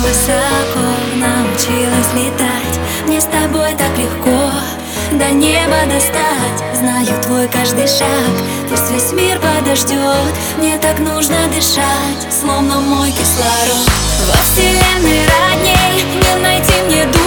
высоко Научилась летать. Мне с тобой так легко До неба достать. Знаю твой каждый шаг Пусть весь мир подождет. Мне так нужно дышать Словно мой кислород. Во вселенной родней Не найти мне души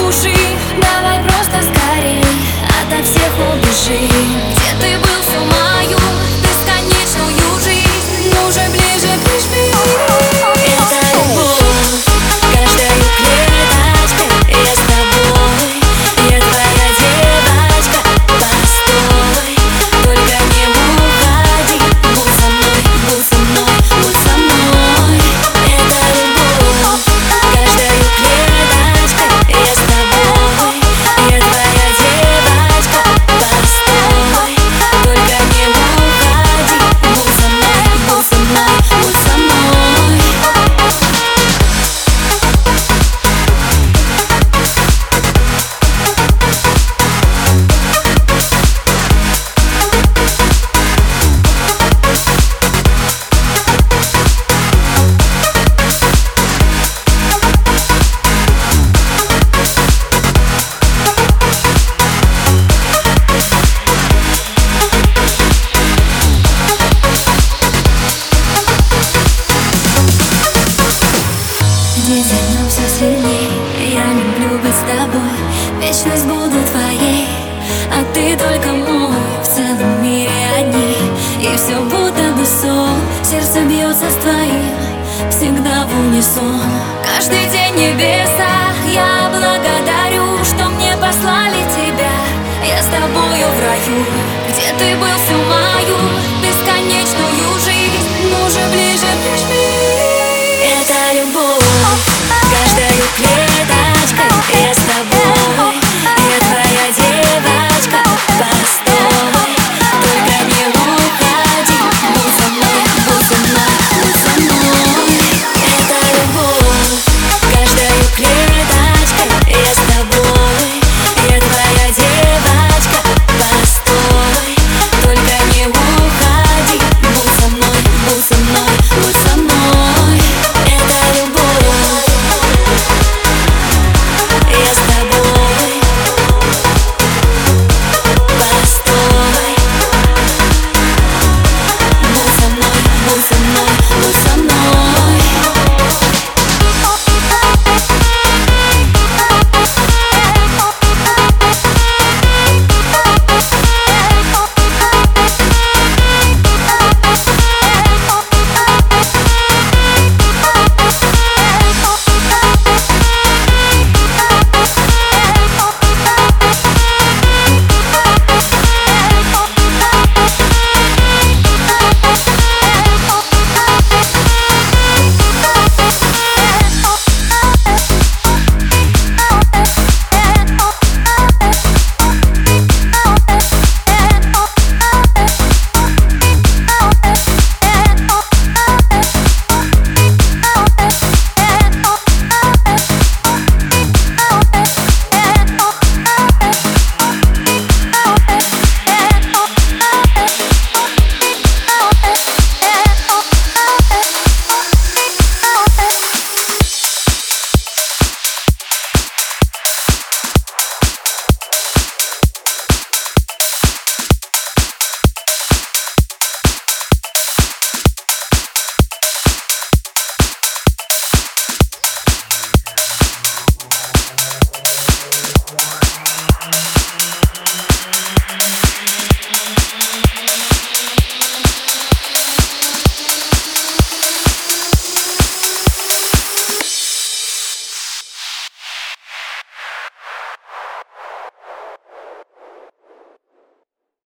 все сильней? Я люблю быть с тобой. Вечность буду твоей. А ты только мой. В целом мире одни. И все будто бы сон. Сердце бьется с твоим. Всегда в унисон. Каждый день небеса. Я благодарю Что мне послали